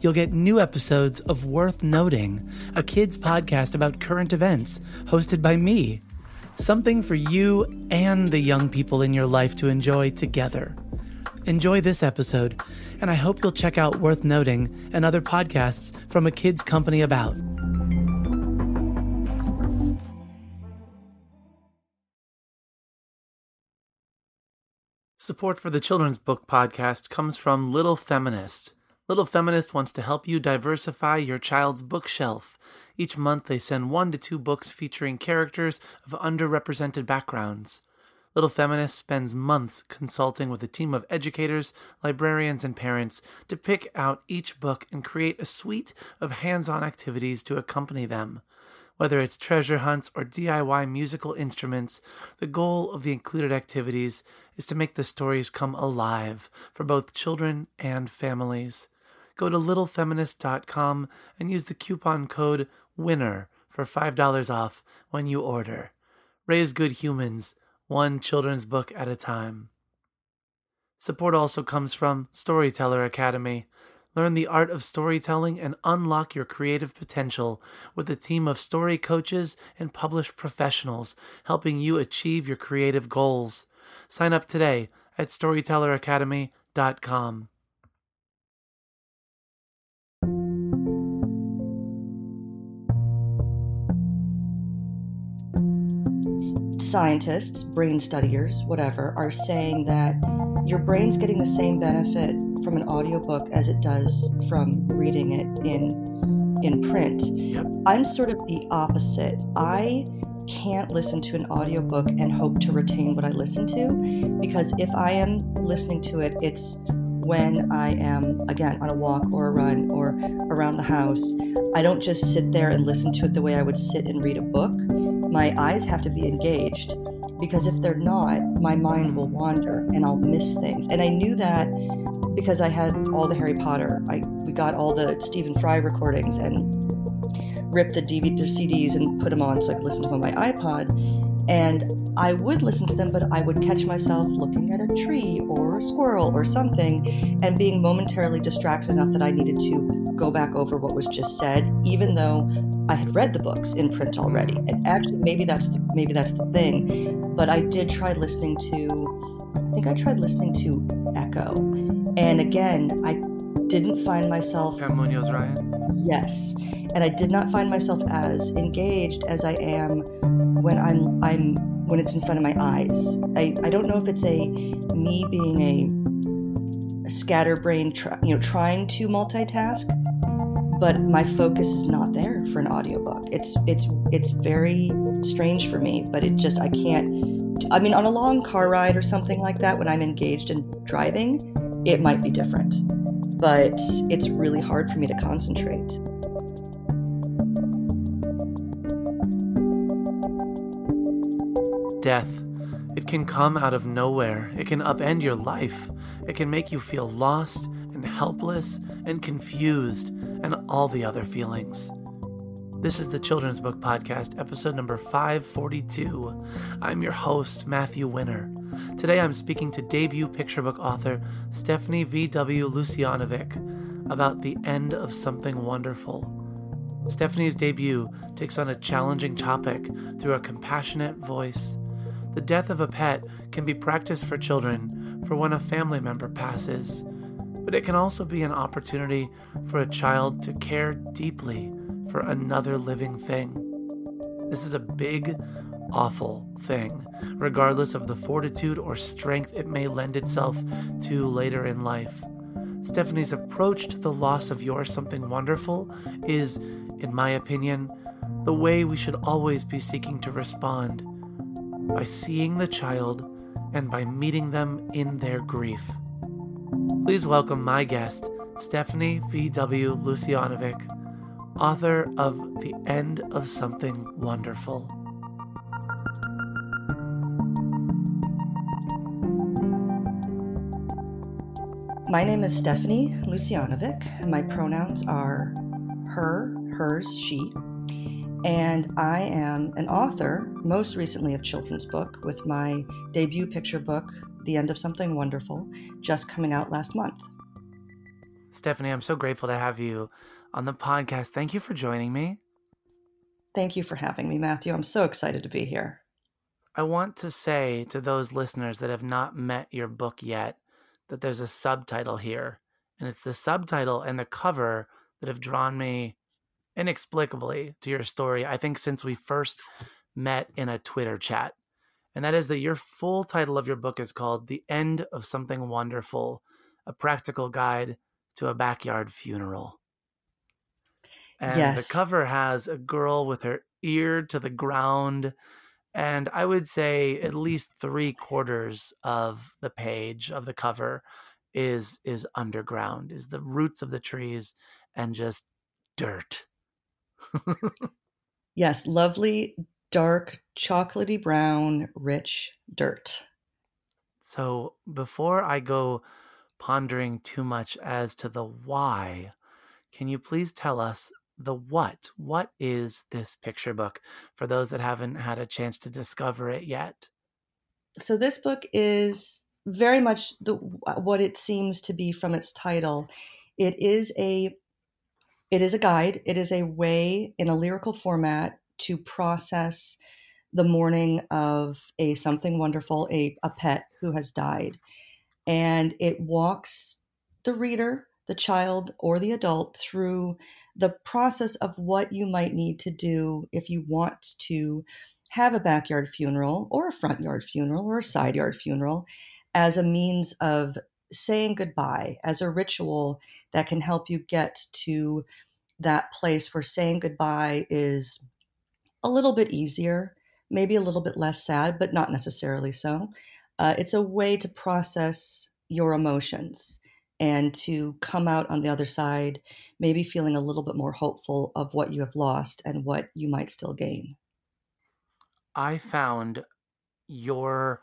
you'll get new episodes of Worth Noting, a kids podcast about current events, hosted by me. Something for you and the young people in your life to enjoy together. Enjoy this episode, and I hope you'll check out Worth Noting and other podcasts from a kids company about. Support for the Children's Book Podcast comes from Little Feminist. Little Feminist wants to help you diversify your child's bookshelf. Each month, they send one to two books featuring characters of underrepresented backgrounds. Little Feminist spends months consulting with a team of educators, librarians, and parents to pick out each book and create a suite of hands on activities to accompany them. Whether it's treasure hunts or DIY musical instruments, the goal of the included activities is to make the stories come alive for both children and families. Go to littlefeminist.com and use the coupon code WINNER for $5 off when you order. Raise good humans, one children's book at a time. Support also comes from Storyteller Academy. Learn the art of storytelling and unlock your creative potential with a team of story coaches and published professionals helping you achieve your creative goals. Sign up today at storytelleracademy.com. Scientists, brain studiers, whatever, are saying that your brain's getting the same benefit from an audiobook as it does from reading it in in print. Yep. I'm sort of the opposite. I can't listen to an audiobook and hope to retain what I listen to because if I am listening to it, it's when I am, again, on a walk or a run or around the house. I don't just sit there and listen to it the way I would sit and read a book. My eyes have to be engaged because if they're not, my mind will hmm. wander and I'll miss things. And I knew that because I had all the Harry Potter. I we got all the Stephen Fry recordings and ripped the DVD CDs and put them on so I could listen to them on my iPod. And I would listen to them, but I would catch myself looking at a tree or a squirrel or something and being momentarily distracted enough that I needed to go back over what was just said, even though I had read the books in print already. Mm. And actually, maybe that's the, maybe that's the thing. But I did try listening to, I think I tried listening to Echo, and again, I didn't find myself. Pam Munoz Ryan? Yes, and I did not find myself as engaged as I am when I'm I'm when it's in front of my eyes. I, I don't know if it's a me being a, a scatterbrain, you know, trying to multitask, but my focus is not there for an audiobook. It's it's it's very strange for me, but it just I can't. I mean, on a long car ride or something like that, when I'm engaged in driving, it might be different, but it's really hard for me to concentrate. Death. It can come out of nowhere. It can upend your life. It can make you feel lost and helpless and confused and all the other feelings. This is the Children's Book Podcast, episode number 542. I'm your host, Matthew Winner. Today I'm speaking to debut picture book author Stephanie V.W. Lucianovic about the end of something wonderful. Stephanie's debut takes on a challenging topic through a compassionate voice. The death of a pet can be practiced for children for when a family member passes, but it can also be an opportunity for a child to care deeply for another living thing. This is a big, awful thing, regardless of the fortitude or strength it may lend itself to later in life. Stephanie's approach to the loss of your something wonderful is, in my opinion, the way we should always be seeking to respond by seeing the child and by meeting them in their grief. Please welcome my guest, Stephanie V.W. Lucianovic, author of The End of Something Wonderful. My name is Stephanie Lucianovic. And my pronouns are her, hers, she. And I am an author, most recently of children's book, with my debut picture book, The End of Something Wonderful, just coming out last month. Stephanie, I'm so grateful to have you on the podcast. Thank you for joining me. Thank you for having me, Matthew. I'm so excited to be here. I want to say to those listeners that have not met your book yet that there's a subtitle here, and it's the subtitle and the cover that have drawn me inexplicably to your story. I think since we first met in a Twitter chat. And that is that your full title of your book is called The End of Something Wonderful A Practical Guide to a Backyard Funeral. And yes. the cover has a girl with her ear to the ground and I would say at least three quarters of the page of the cover is is underground, is the roots of the trees and just dirt. yes, lovely, dark, chocolatey brown, rich dirt. So before I go pondering too much as to the why, can you please tell us the what. What is this picture book for those that haven't had a chance to discover it yet? So, this book is very much the, uh, what it seems to be from its title. It is a it is a guide. It is a way in a lyrical format to process the mourning of a something wonderful, a, a pet who has died. And it walks the reader, the child, or the adult through the process of what you might need to do if you want to have a backyard funeral or a front yard funeral or a side yard funeral as a means of saying goodbye, as a ritual that can help you get to that place where saying goodbye is a little bit easier, maybe a little bit less sad, but not necessarily so. Uh, it's a way to process your emotions and to come out on the other side, maybe feeling a little bit more hopeful of what you have lost and what you might still gain. I found your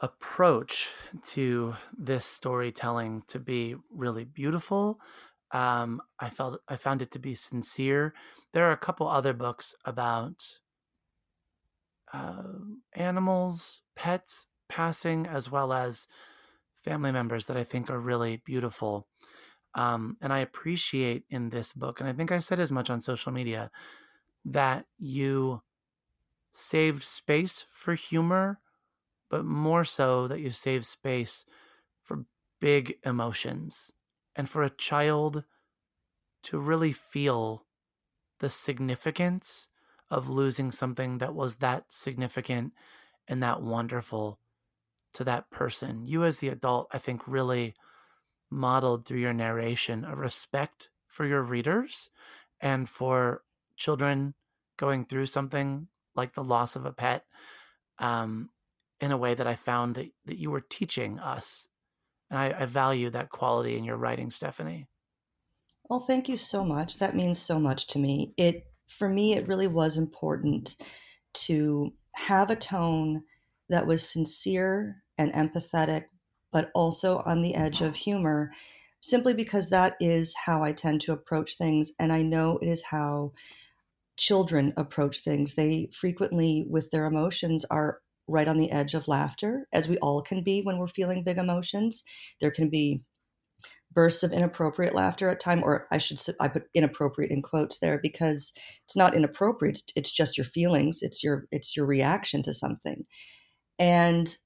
approach to this storytelling to be really beautiful. Um, I felt I found it to be sincere. There are a couple other books about uh, animals, pets passing, as well as family members that I think are really beautiful. Um, and I appreciate in this book, and I think I said as much on social media, that you saved space for humor, but more so that you save space for big emotions and for a child to really feel the significance of losing something that was that significant and that wonderful to that person. You, as the adult, I think really modeled through your narration a respect for your readers and for children going through something like the loss of a pet um, in a way that I found that, that you were teaching us. And I, I value that quality in your writing, Stephanie. Well, thank you so much. That means so much to me. It for me, it really was important to have a tone that was sincere and empathetic, but also on the edge of humor, simply because that is how I tend to approach things. And I know it is how children approach things. They frequently, with their emotions, are right on the edge of laughter, as we all can be when we're feeling big emotions. There can be bursts of inappropriate laughter at time or i should i put inappropriate in quotes there because it's not inappropriate it's just your feelings it's your it's your reaction to something and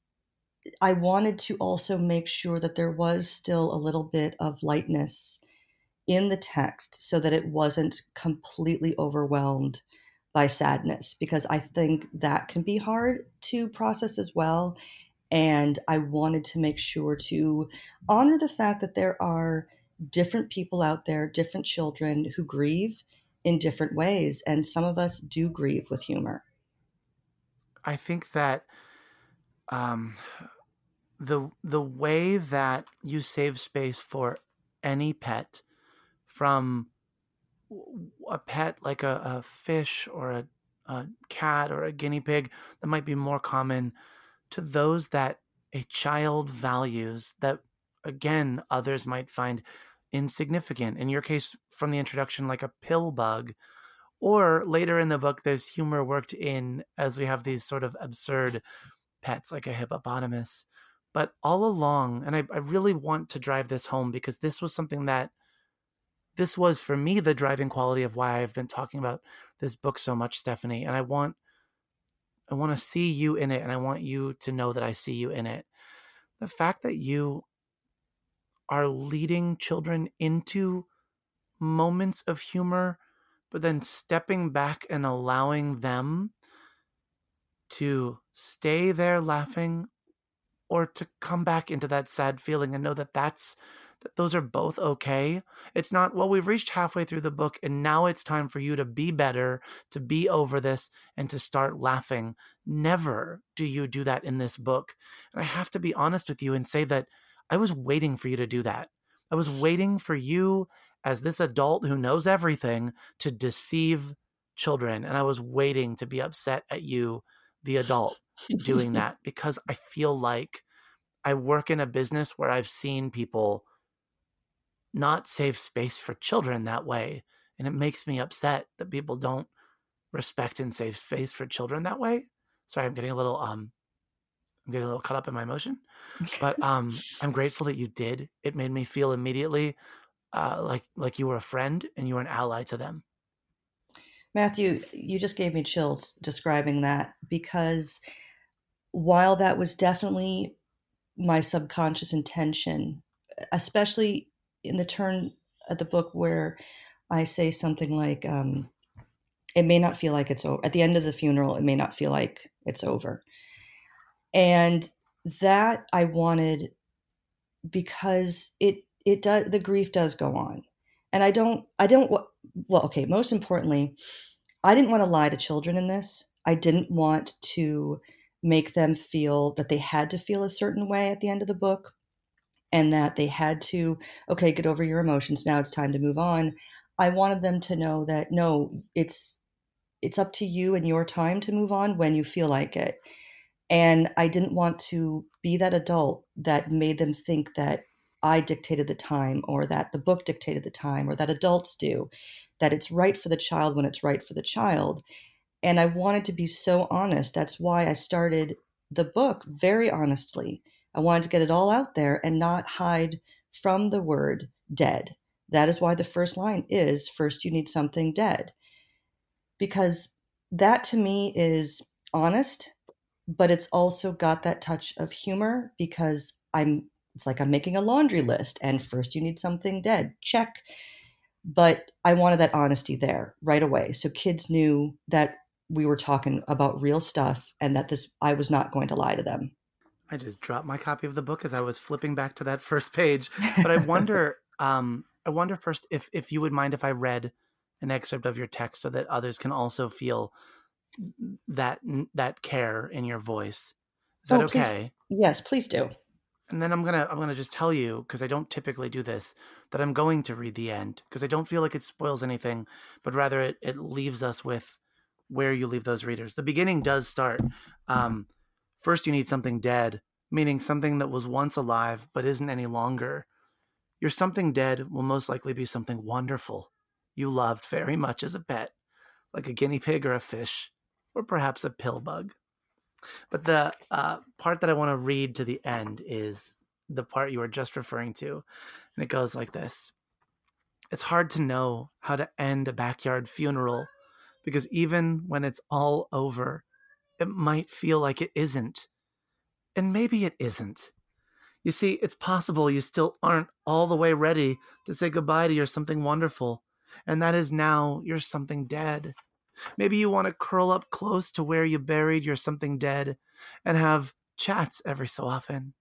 I wanted to also make sure that there was still a little bit of lightness in the text so that it wasn't completely overwhelmed by sadness because I think that can be hard to process as well. And I wanted to make sure to honor the fact that there are different people out there, different children who grieve in different ways. And some of us do grieve with humor. I think that um, the the way that you save space for any pet from a pet like a, a fish or a, a cat or a guinea pig that might be more common to those that a child values that again others might find insignificant. In your case from the introduction like a pill bug or later in the book there's humor worked in as we have these sort of absurd pets like a hippopotamus. But all along and I, I really want to drive this home because this was something that this was for me the driving quality of why I've been talking about this book so much, Stephanie. And I want I want to see you in it and I want you to know that I see you in it. The fact that you are leading children into moments of humor, but then stepping back and allowing them to stay there laughing or to come back into that sad feeling and know that that's that those are both okay. It's not, well, we've reached halfway through the book and now it's time for you to be better, to be over this, and to start laughing. Never do you do that in this book. And I have to be honest with you and say that I was waiting for you to do that. I was waiting for you as this adult who knows everything to deceive children. And I was waiting to be upset at you, the adult, doing that because I feel like I work in a business where I've seen people not save space for children that way. And it makes me upset that people don't respect and save space for children that way. Sorry, I'm getting a little um I'm getting a little caught up in my emotion. But um I'm grateful that you did. It made me feel immediately uh like like you were a friend and you were an ally to them. Matthew, you just gave me chills describing that because while that was definitely my subconscious intention, especially in the turn at the book where I say something like, um, it may not feel like it's over. At the end of the funeral, it may not feel like it's over. And that I wanted because it it does the grief does go on. And I don't I don't well okay, most importantly, I didn't want to lie to children in this. I didn't want to make them feel that they had to feel a certain way at the end of the book and that they had to okay get over your emotions now it's time to move on. I wanted them to know that no it's it's up to you and your time to move on when you feel like it. And i didn't want to be that adult that made them think that i dictated the time or that the book dictated the time or that adults do that it's right for the child when it's right for the child. And i wanted to be so honest. That's why i started the book very honestly I wanted to get it all out there and not hide from the word dead. That is why the first line is first you need something dead. Because that to me is honest, but it's also got that touch of humor because I'm it's like I'm making a laundry list and first you need something dead. Check. But I wanted that honesty there right away. So kids knew that we were talking about real stuff and that this I was not going to lie to them. I just dropped my copy of the book as I was flipping back to that first page. But I wonder, um, I wonder first if if you would mind if I read an excerpt of your text so that others can also feel that that care in your voice. Is that oh, okay? Please. Yes, please do. And then I'm gonna I'm gonna just tell you because I don't typically do this that I'm going to read the end because I don't feel like it spoils anything, but rather it it leaves us with where you leave those readers. The beginning does start. Um, First, you need something dead, meaning something that was once alive but isn't any longer. Your something dead will most likely be something wonderful you loved very much as a pet, like a guinea pig or a fish, or perhaps a pill bug. But the uh, part that I want to read to the end is the part you were just referring to, and it goes like this It's hard to know how to end a backyard funeral because even when it's all over, it might feel like it isn't. And maybe it isn't. You see, it's possible you still aren't all the way ready to say goodbye to your something wonderful, and that is now you're something dead. Maybe you want to curl up close to where you buried your something dead and have chats every so often.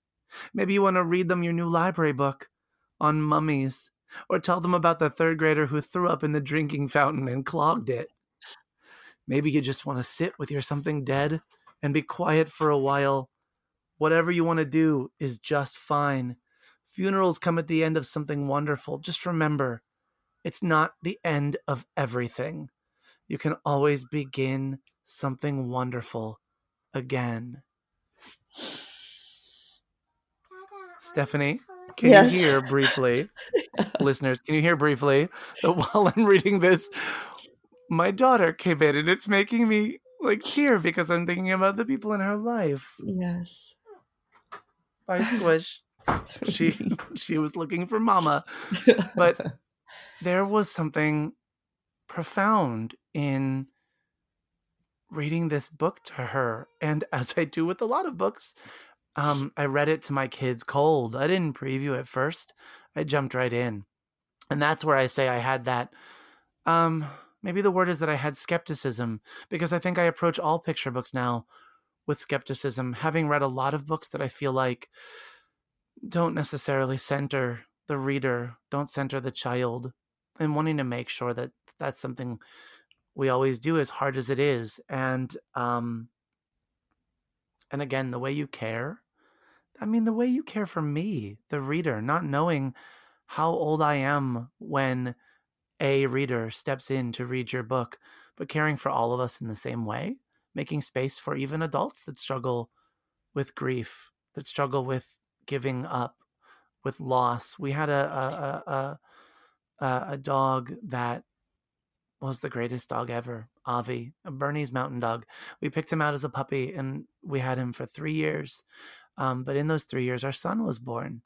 Maybe you want to read them your new library book on mummies, or tell them about the third grader who threw up in the drinking fountain and clogged it. Maybe you just want to sit with your something dead and be quiet for a while. Whatever you want to do is just fine. Funerals come at the end of something wonderful. Just remember, it's not the end of everything. You can always begin something wonderful again. Stephanie, can yes. you hear briefly, listeners? Can you hear briefly that while I'm reading this, my daughter came in and it's making me like tear because I'm thinking about the people in her life. Yes. Bye, Squish. she she was looking for mama, but there was something profound in reading this book to her, and as I do with a lot of books, um, I read it to my kids cold. I didn't preview it first. I jumped right in. And that's where I say I had that um maybe the word is that I had skepticism because I think I approach all picture books now with skepticism, having read a lot of books that I feel like don't necessarily center the reader, don't center the child, and wanting to make sure that that's something we always do as hard as it is. And um and again, the way you care, I mean the way you care for me, the reader, not knowing how old I am when a reader steps in to read your book, but caring for all of us in the same way, making space for even adults that struggle with grief, that struggle with giving up, with loss. We had a a a, a, a dog that was the greatest dog ever, Avi, a Bernese mountain dog. We picked him out as a puppy and we had him for three years. Um, but in those three years, our son was born.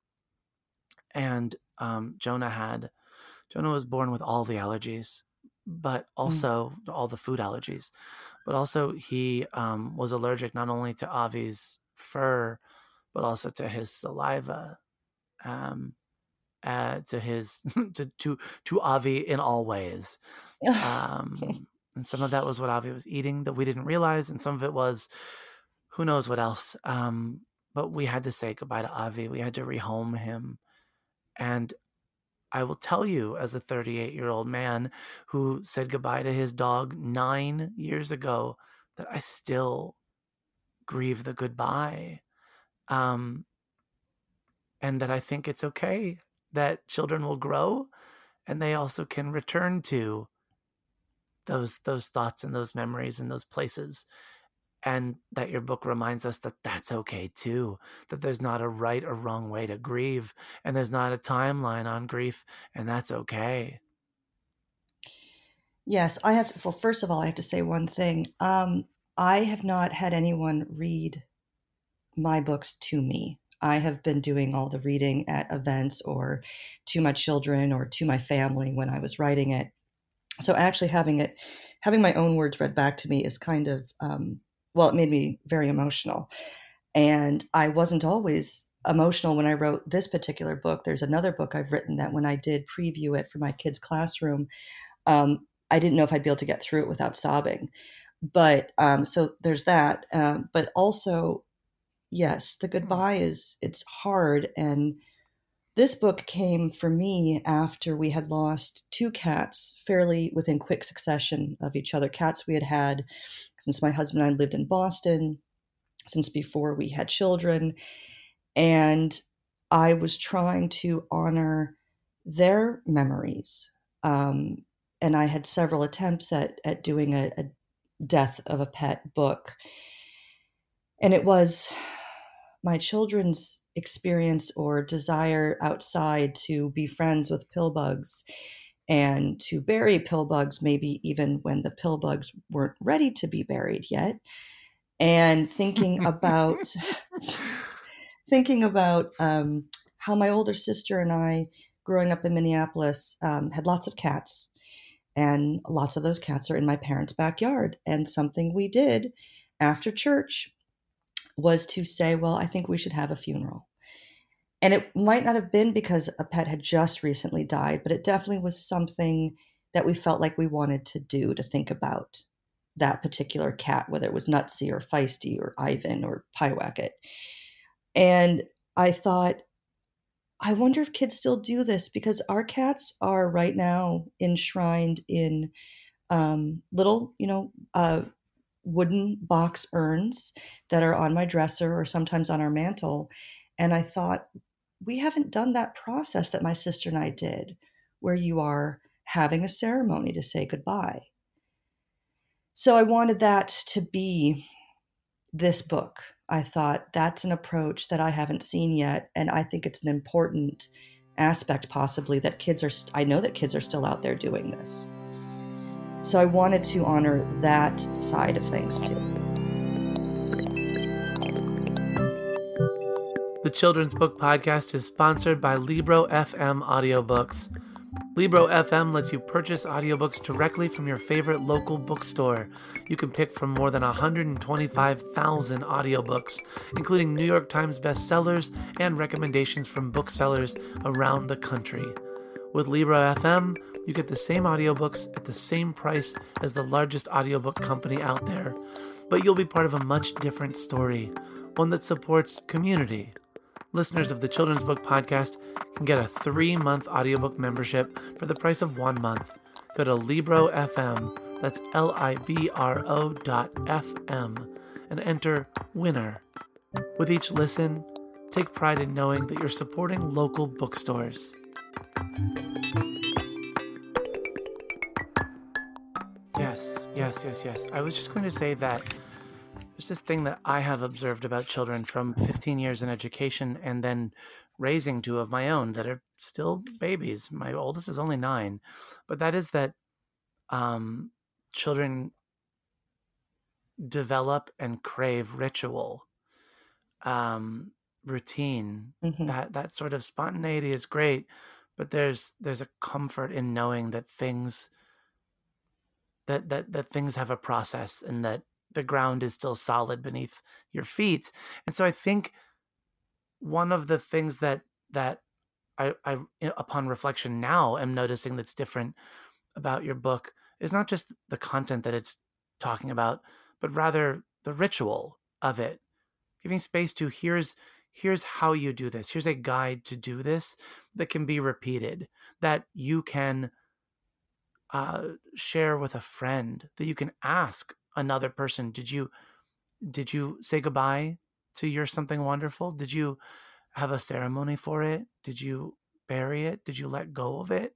And um, Jonah had Jonah was born with all the allergies, but mm. also mm. all the food allergies. But also, he um, was allergic not only to Avi's fur, but also to his saliva, um, uh, to his to to to Avi in all ways. Um, and some of that was what Avi was eating that we didn't realize, and some of it was who knows what else. Um, but we had to say goodbye to Avi. We had to rehome him, and I will tell you, as a 38 year old man who said goodbye to his dog nine years ago, that I still grieve the goodbye. Um, and that I think it's okay that children will grow and they also can return to those those thoughts and those memories and those places and that your book reminds us that that's okay too that there's not a right or wrong way to grieve and there's not a timeline on grief and that's okay. Yes i have to well first of all i have to say one thing um, i have not had anyone read my books to me. I have been doing all the reading at events or to my children or to my family when i was writing it. So actually having it having my own words read back to me is kind of um, well, it made me very emotional. And I wasn't always emotional when I wrote this particular book. There's another book I've written that when I did preview it for my kids' classroom, um, I didn't know if I'd be able to get through it without sobbing. But um, so there's that. Um, but also, yes, the hmm. goodbye is it's hard. And this book came for me after we had lost two cats fairly within quick succession of each other. Cats we had had since my husband and I lived in Boston, since before we had children. And I was trying to honor their memories. Um, and I had several attempts at, at doing a, a death of a pet book. And it was my children's experience or desire outside to be friends with pill bugs and to bury pill bugs, maybe even when the pill bugs weren't ready to be buried yet, and thinking about thinking about um, how my older sister and I, growing up in Minneapolis, um, had lots of cats, and lots of those cats are in my parents' backyard. And something we did after church was to say, "Well, I think we should have a funeral." And it might not have been because a pet had just recently died, but it definitely was something that we felt like we wanted to do to think about that particular cat, whether it was Nutsy or Feisty or Ivan or Pyewacket. And I thought, I wonder if kids still do this because our cats are right now enshrined in um, little, you know, uh, wooden box urns that are on my dresser or sometimes on our mantle. And I thought, we haven't done that process that my sister and I did, where you are having a ceremony to say goodbye. So I wanted that to be this book. I thought that's an approach that I haven't seen yet. And I think it's an important aspect, possibly, that kids are, st- I know that kids are still out there doing this. So I wanted to honor that side of things too. The Children's Book Podcast is sponsored by Libro FM Audiobooks. Libro FM lets you purchase audiobooks directly from your favorite local bookstore. You can pick from more than 125,000 audiobooks, including New York Times bestsellers and recommendations from booksellers around the country. With Libro FM, you get the same audiobooks at the same price as the largest audiobook company out there, but you'll be part of a much different story, one that supports community. Listeners of the Children's Book Podcast can get a three month audiobook membership for the price of one month. Go to Libro FM, that's L I B R O dot FM, and enter winner. With each listen, take pride in knowing that you're supporting local bookstores. Yes, yes, yes. I was just going to say that there's this thing that I have observed about children from 15 years in education and then raising two of my own that are still babies. My oldest is only nine, but that is that um, children develop and crave ritual, um, routine. Mm-hmm. That that sort of spontaneity is great, but there's there's a comfort in knowing that things that that that things have a process and that the ground is still solid beneath your feet. And so I think one of the things that that I, I eh, upon reflection now am noticing that's different about your book is not just the content that it's talking about, but rather the ritual of it. Giving space to here's here's how you do this. Here's a guide to do this that can be repeated, that you can uh, share with a friend, that you can ask another person did you did you say goodbye to your something wonderful? Did you have a ceremony for it? Did you bury it? Did you let go of it?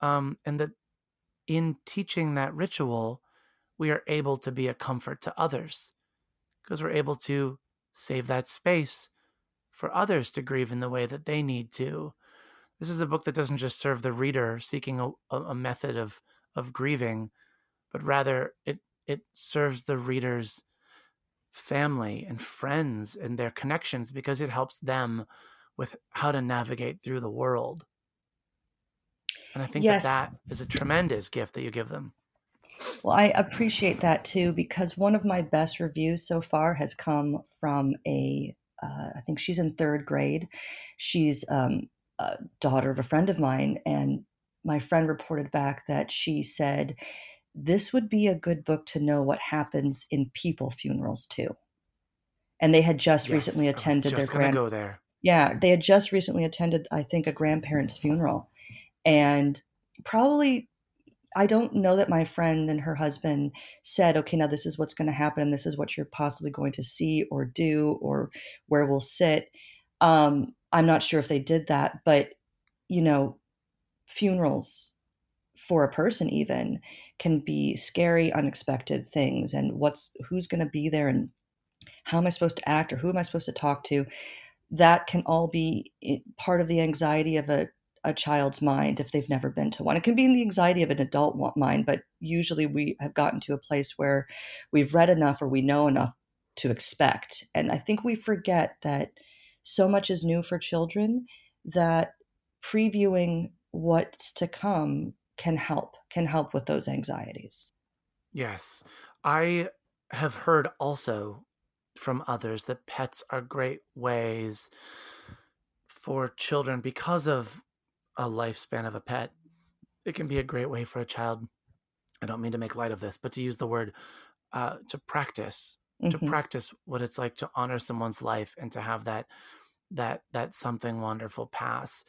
Um, and that in teaching that ritual we are able to be a comfort to others because we're able to save that space for others to grieve in the way that they need to. This is a book that doesn't just serve the reader seeking a, a method of of grieving but rather it it serves the reader's family and friends and their connections because it helps them with how to navigate through the world. And I think yes. that that is a tremendous gift that you give them. Well, I appreciate that too because one of my best reviews so far has come from a, uh, I think she's in third grade. She's um, a daughter of a friend of mine, and my friend reported back that she said this would be a good book to know what happens in people funerals too. And they had just yes, recently attended just their grand. Go there. Yeah, they had just recently attended, I think, a grandparent's funeral, and probably. I don't know that my friend and her husband said, okay, now this is what's going to happen, and this is what you're possibly going to see or do, or where we'll sit. Um, I'm not sure if they did that, but you know, funerals for a person even can be scary unexpected things and what's who's going to be there and how am i supposed to act or who am i supposed to talk to? That can all be part of the anxiety of a, a child's mind if they've never been to one. It can be in the anxiety of an adult mind but usually we have gotten to a place where we've read enough or we know enough to expect. And i think we forget that so much is new for children that previewing what's to come can help can help with those anxieties. Yes. I have heard also from others that pets are great ways for children because of a lifespan of a pet. It can be a great way for a child i don't mean to make light of this but to use the word uh, to practice mm-hmm. to practice what it's like to honor someone's life and to have that that that something wonderful pass.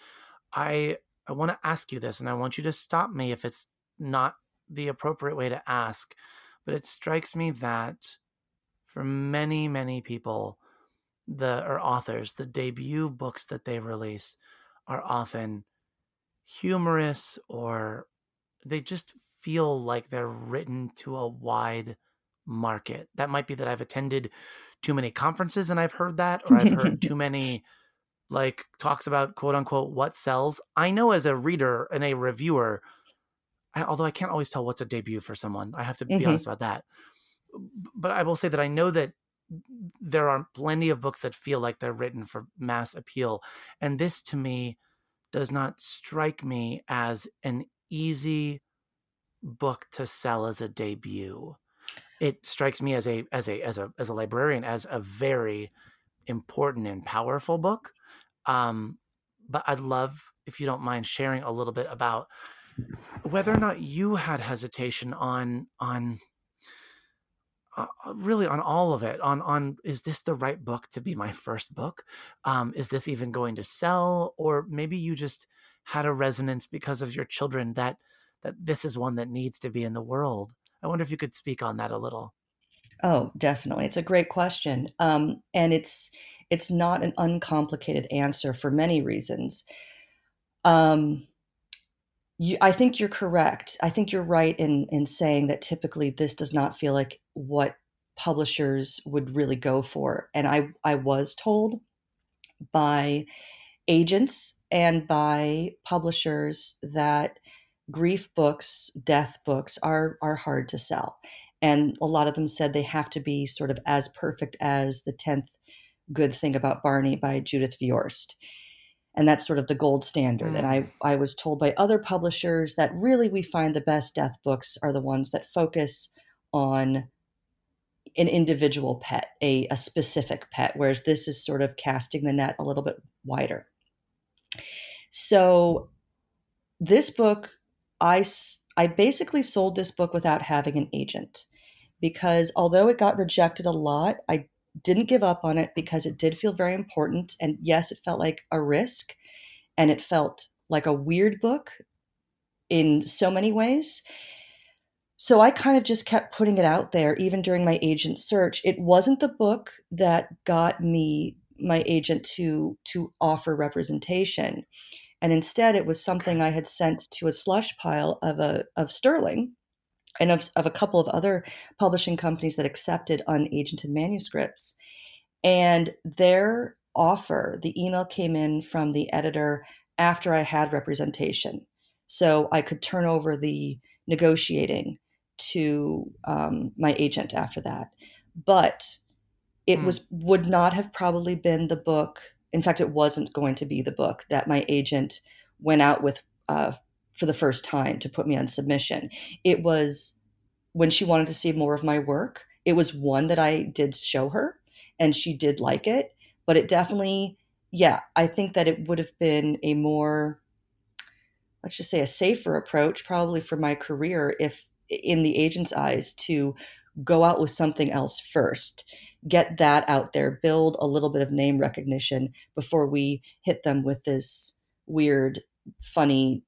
I I want to ask you this, and I want you to stop me if it's not the appropriate way to ask. but it strikes me that for many, many people, the or authors, the debut books that they release are often humorous or they just feel like they're written to a wide market. That might be that I've attended too many conferences and I've heard that, or I've heard too many like talks about quote unquote what sells. I know as a reader and a reviewer, I, although I can't always tell what's a debut for someone, I have to mm-hmm. be honest about that. But I will say that I know that there are plenty of books that feel like they're written for mass appeal. And this to me does not strike me as an easy book to sell as a debut. It strikes me as a as a as a as a librarian as a very important and powerful book. Um, but I'd love if you don't mind sharing a little bit about whether or not you had hesitation on on uh, uh, really on all of it on on is this the right book to be my first book? Um, is this even going to sell? Or maybe you just had a resonance because of your children that that this is one that needs to be in the world. I wonder if you could speak on that a little oh definitely it's a great question um, and it's it's not an uncomplicated answer for many reasons um, you, I think you're correct. I think you're right in in saying that typically this does not feel like what publishers would really go for. And I I was told by agents and by publishers that grief books, death books are are hard to sell. And a lot of them said they have to be sort of as perfect as the 10th good thing about Barney by Judith Viorst and that's sort of the gold standard. Mm. And I, I was told by other publishers that really we find the best death books are the ones that focus on an individual pet, a, a specific pet, whereas this is sort of casting the net a little bit wider. So this book, I, I basically sold this book without having an agent because although it got rejected a lot, I didn't give up on it because it did feel very important. And yes, it felt like a risk and it felt like a weird book in so many ways. So I kind of just kept putting it out there, even during my agent search. It wasn't the book that got me my agent to to offer representation, and instead it was something I had sent to a slush pile of a of Sterling, and of, of a couple of other publishing companies that accepted unagented manuscripts. And their offer, the email came in from the editor after I had representation. So I could turn over the negotiating to um, my agent after that. But it mm. was would not have probably been the book. In fact, it wasn't going to be the book that my agent went out with uh, for the first time to put me on submission. It was when she wanted to see more of my work. It was one that I did show her and she did like it, but it definitely, yeah, I think that it would have been a more, let's just say, a safer approach, probably for my career, if in the agent's eyes, to go out with something else first, get that out there, build a little bit of name recognition before we hit them with this weird, funny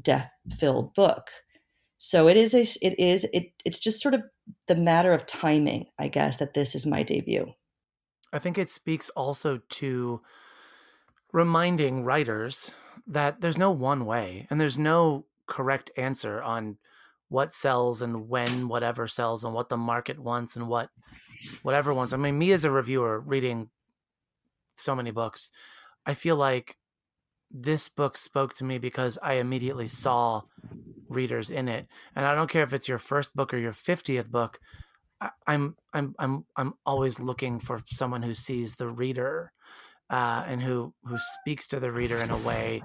death filled book. So it is a it is it it's just sort of the matter of timing, I guess, that this is my debut. I think it speaks also to reminding writers that there's no one way and there's no correct answer on what sells and when whatever sells and what the market wants and what whatever ones. I mean, me as a reviewer reading so many books, I feel like this book spoke to me because I immediately saw readers in it. And I don't care if it's your first book or your 50th book. I, am I'm I'm I'm always looking for someone who sees the reader uh, and who who speaks to the reader in a way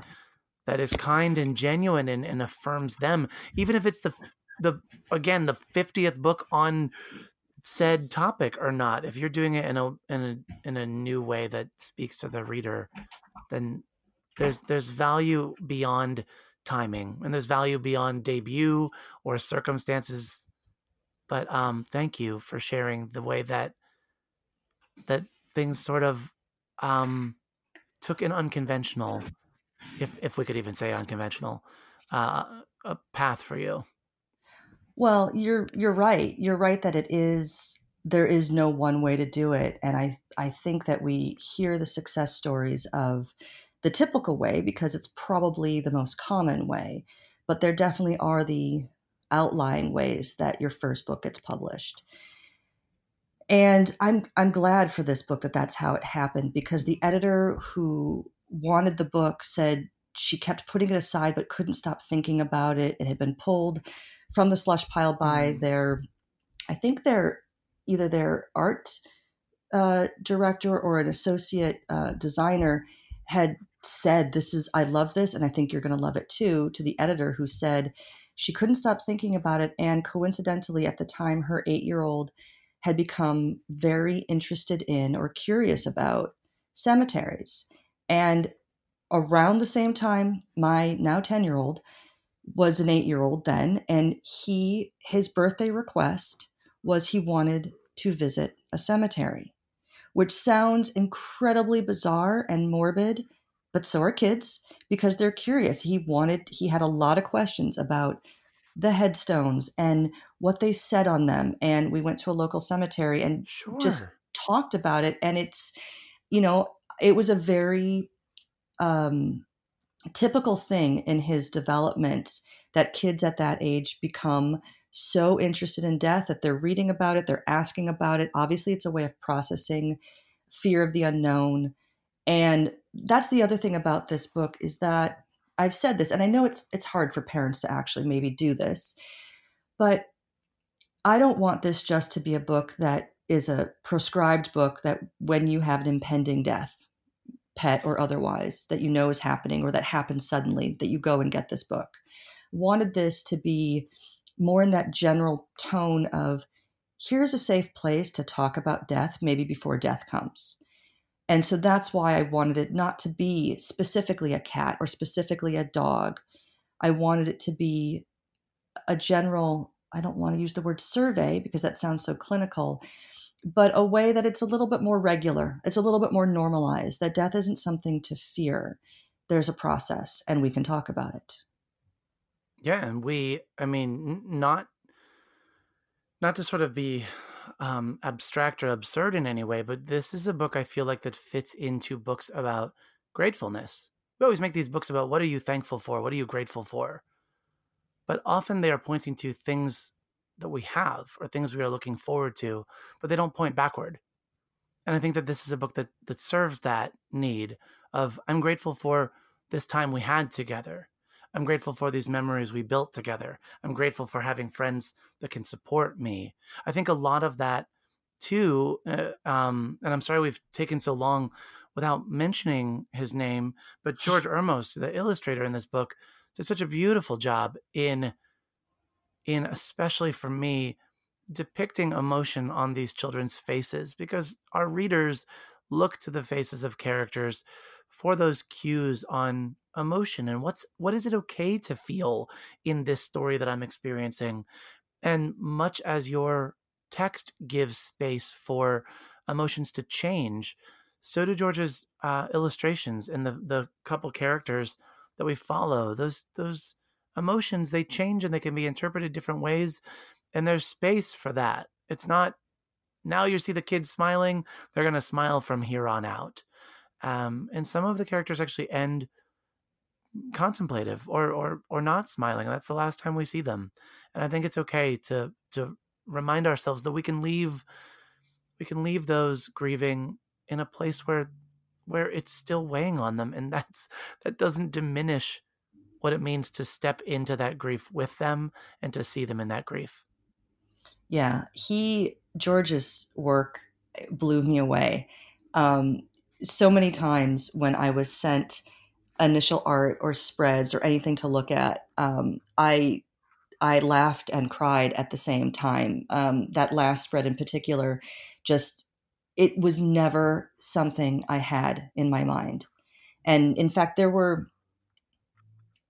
that is kind and genuine and, and affirms them, even if it's the the again the 50th book on said topic or not. If you're doing it in a in a in a new way that speaks to the reader, then there's there's value beyond timing and there's value beyond debut or circumstances. But um thank you for sharing the way that that things sort of um took an unconventional if if we could even say unconventional uh a path for you Well, you're you're right. You're right that it is there is no one way to do it and I I think that we hear the success stories of the typical way because it's probably the most common way, but there definitely are the outlying ways that your first book gets published. And I'm I'm glad for this book that that's how it happened because the editor who wanted the book said she kept putting it aside but couldn't stop thinking about it. It had been pulled from the slush pile by Mm. their, I think their either their art uh, director or an associate uh, designer had said, "This is I love this, and I think you're going to love it too." To the editor who said she couldn't stop thinking about it, and coincidentally, at the time, her eight year old had become very interested in or curious about cemeteries, and around the same time, my now 10 year old was an eight year old then, and he, his birthday request was he wanted to visit a cemetery, which sounds incredibly bizarre and morbid, but so are kids because they're curious. He wanted, he had a lot of questions about the headstones and what they said on them. And we went to a local cemetery and Sure. just talked about it. And it's, you know, it was a very um, typical thing in his development that kids at that age become so interested in death that they're reading about it, they're asking about it. Obviously, it's a way of processing fear of the unknown. And that's the other thing about this book is that I've said this, and I know it's it's hard for parents to actually maybe do this, but I don't want this just to be a book that is a prescribed book that when you have an impending death, pet or otherwise, that you know is happening or that happens suddenly, that you go and get this book. Wanted this to be more in that general tone of here's a safe place to talk about death, maybe before death comes. And so that's why I wanted it not to be specifically a cat or specifically a dog. I wanted it to be a general, I don't want to use the word survey because that sounds so clinical, but a way that it's a little bit more regular. It's a little bit more normalized, that death isn't something to fear. There's a process and we can talk about it. Yeah, and we, I mean, not not to sort of be um, abstract or absurd in any way, but this is a book I feel like that fits into books about gratefulness. We always make these books about what are you thankful for, what are you grateful for, but often they are pointing to things that we have or things we are looking forward to, but they don't point backward. And I think that this is a book that that serves that need of I'm grateful for this time we had together. I'm grateful for these memories we built together. I'm grateful for having friends that can support me. I think a lot of that too, uh, um, and I'm sorry we've taken so long without mentioning his name, but George Ermos, the illustrator in this book, did such a beautiful job in, in especially for me, depicting emotion on these children's faces because our readers look to the faces of characters for those cues on emotion and what's what is it okay to feel in this story that I'm experiencing? And much as your text gives space for emotions to change so do George's uh, illustrations and the the couple characters that we follow those those emotions they change and they can be interpreted different ways and there's space for that. It's not now you see the kids smiling, they're going to smile from here on out. Um, and some of the characters actually end contemplative or or or not smiling. That's the last time we see them. And I think it's okay to to remind ourselves that we can leave we can leave those grieving in a place where where it's still weighing on them and that's that doesn't diminish what it means to step into that grief with them and to see them in that grief. Yeah, he George's work blew me away. Um, so many times when I was sent initial art or spreads or anything to look at, um, I I laughed and cried at the same time. Um, that last spread in particular, just it was never something I had in my mind. And in fact, there were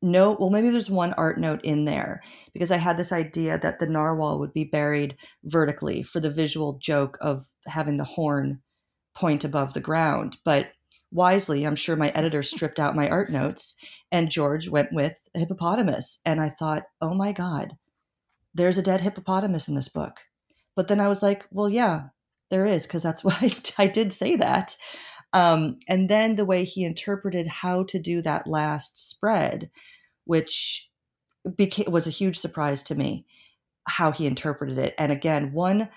no, well, maybe there's one art note in there because I had this idea that the narwhal would be buried vertically for the visual joke of having the horn point above the ground. But wisely, I'm sure my editor stripped out my art notes and George went with a hippopotamus. And I thought, oh my God, there's a dead hippopotamus in this book. But then I was like, well, yeah, there is, because that's why I, I did say that. Um, and then the way he interpreted how to do that last spread, which became, was a huge surprise to me, how he interpreted it. And again, one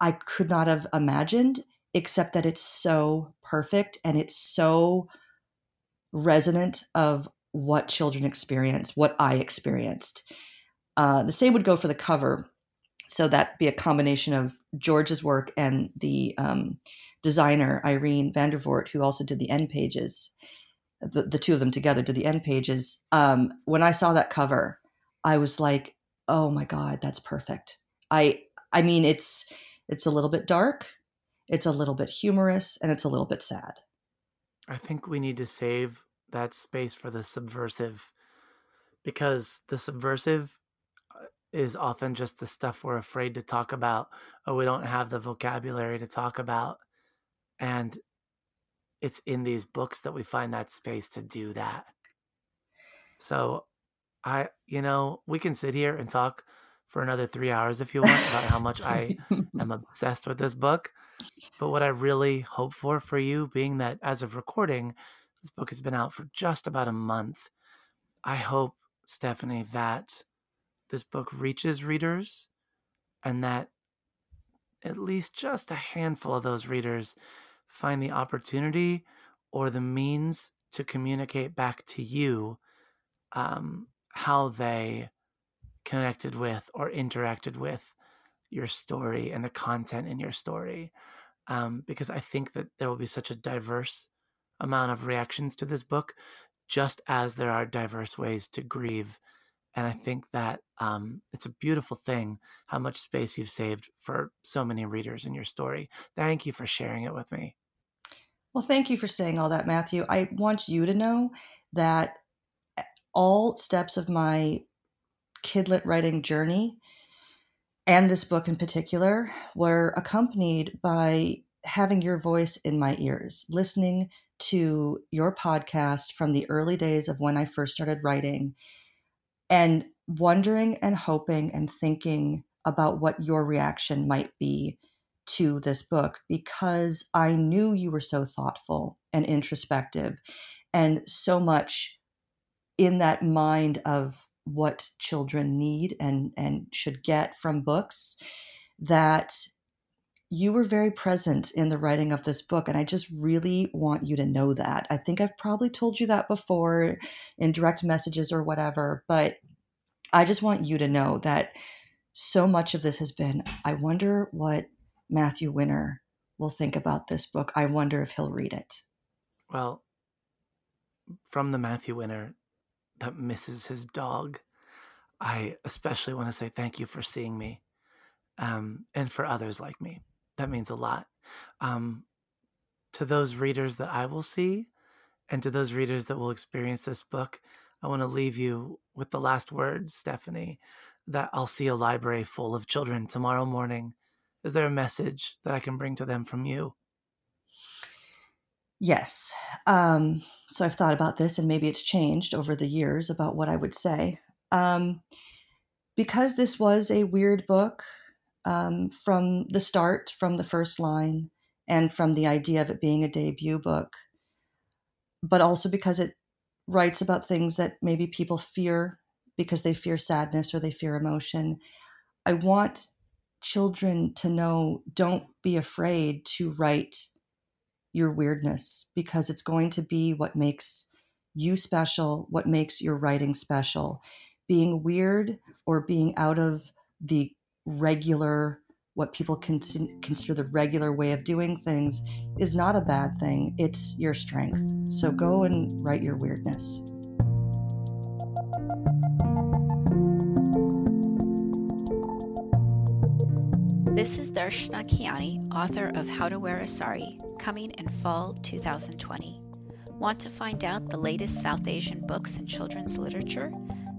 I could not have imagined, except that it's so perfect and it's so resonant of what children experience, what I experienced. Uh, the same would go for the cover. So that be a combination of George's work and the um, designer Irene Vandervoort, who also did the end pages. The, the two of them together to the end pages. Um, when I saw that cover, I was like, "Oh my god, that's perfect." I I mean, it's it's a little bit dark, it's a little bit humorous, and it's a little bit sad. I think we need to save that space for the subversive because the subversive uh, is often just the stuff we're afraid to talk about or we don't have the vocabulary to talk about and it's in these books that we find that space to do that so i you know we can sit here and talk for another three hours if you want about how much i am obsessed with this book but what i really hope for for you being that as of recording this book has been out for just about a month. I hope, Stephanie, that this book reaches readers and that at least just a handful of those readers find the opportunity or the means to communicate back to you um, how they connected with or interacted with your story and the content in your story. Um, because I think that there will be such a diverse amount of reactions to this book, just as there are diverse ways to grieve. And I think that um, it's a beautiful thing how much space you've saved for so many readers in your story. Thank you for sharing it with me. Well, thank you for saying all that, Matthew. I want you to know that eh, all steps of my kidlit writing journey and this book in particular were accompanied by having your voice in my ears, listening to your podcast from the early days of when I first started writing and wondering and hoping and thinking about what your reaction might be to this book because I knew you were so thoughtful and introspective and so much in that mind of what children need and and should get from books that you were very present in the writing of this book and i just really want you to know that. I think i've probably told you that before in direct messages or whatever but i just want you to know that so much of this has been i wonder what matthew winner will think about this book. I wonder if he'll read it. Well from the matthew winner that misses his dog i especially want to say thank you for seeing me um, and for others like me. That means a lot. Um, to those readers that I will see, and to those readers that will experience this book, I want to leave you with the last words, Stephanie, that I'll see a library full of children tomorrow morning. Is there a message that I can bring to them from you? Yes. Um, so I've thought about this, and maybe it's changed over the years about what I would say. Um, because this was a weird book, um, from the start, from the first line, and from the idea of it being a debut book, but also because it writes about things that maybe people fear because they fear sadness or they fear emotion. I want children to know don't be afraid to write your weirdness because it's going to be what makes you special, what makes your writing special. Being weird or being out of the regular what people consider the regular way of doing things is not a bad thing. It's your strength. So go and write your weirdness. This is Darshana Khiani, author of How to Wear a Sari, coming in fall 2020. Want to find out the latest South Asian books and children's literature?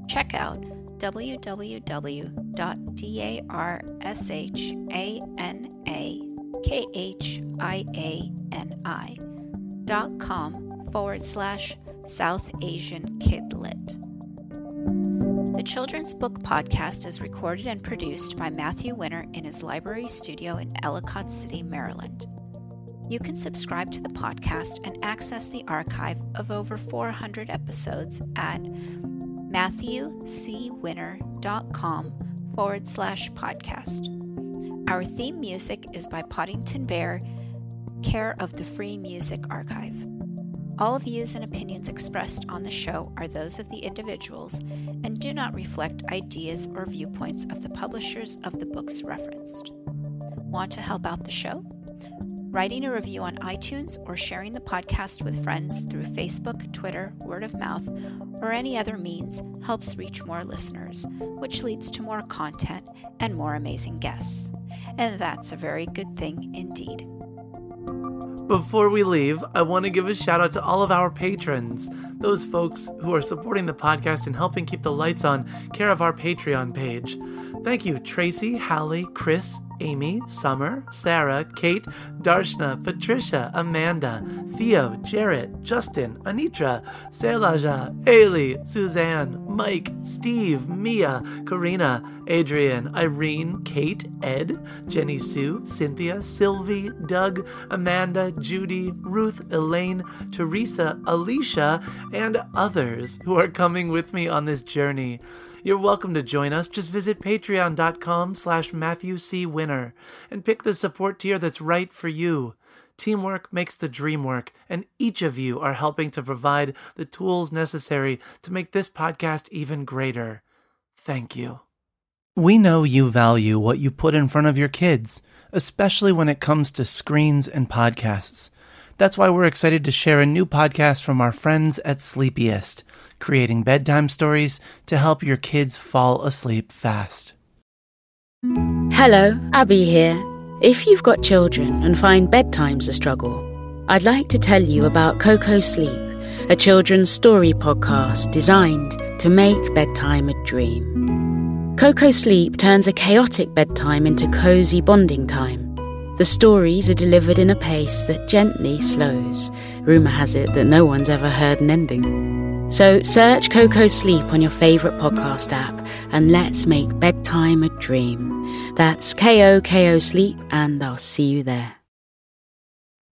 Check out www.darshanakhiani.com forward slash South Asian Kidlit. The Children's Book Podcast is recorded and produced by Matthew Winner in his library studio in Ellicott City, Maryland. You can subscribe to the podcast and access the archive of over 400 episodes at matthewcwinner.com forward slash podcast. Our theme music is by Poddington Bear, care of the Free Music Archive. All views and opinions expressed on the show are those of the individuals and do not reflect ideas or viewpoints of the publishers of the books referenced. Want to help out the show? Writing a review on iTunes or sharing the podcast with friends through Facebook, Twitter, word of mouth, or any other means helps reach more listeners, which leads to more content and more amazing guests. And that's a very good thing indeed. Before we leave, I want to give a shout out to all of our patrons, those folks who are supporting the podcast and helping keep the lights on, care of our Patreon page. Thank you, Tracy, Hallie, Chris, Amy, Summer, Sarah, Kate, Darshna, Patricia, Amanda, Theo, Jarrett, Justin, Anitra, Selaja, Ailey, Suzanne, Mike, Steve, Mia, Karina, Adrian, Irene, Kate, Ed, Jenny Sue, Cynthia, Sylvie, Doug, Amanda, Judy, Ruth, Elaine, Teresa, Alicia, and others who are coming with me on this journey. You're welcome to join us. Just visit patreon.com slash Matthew C. And pick the support tier that's right for you. Teamwork makes the dream work, and each of you are helping to provide the tools necessary to make this podcast even greater. Thank you. We know you value what you put in front of your kids, especially when it comes to screens and podcasts. That's why we're excited to share a new podcast from our friends at Sleepiest creating bedtime stories to help your kids fall asleep fast. Hello, Abby here. If you've got children and find bedtime's a struggle, I'd like to tell you about Koko Sleep, a children's story podcast designed to make bedtime a dream. Koko Sleep turns a chaotic bedtime into cozy bonding time. The stories are delivered in a pace that gently slows. Rumour has it that no one's ever heard an ending. So search Koko Sleep on your favourite podcast app and let's make bedtime a dream. That's K O K O Sleep, and I'll see you there.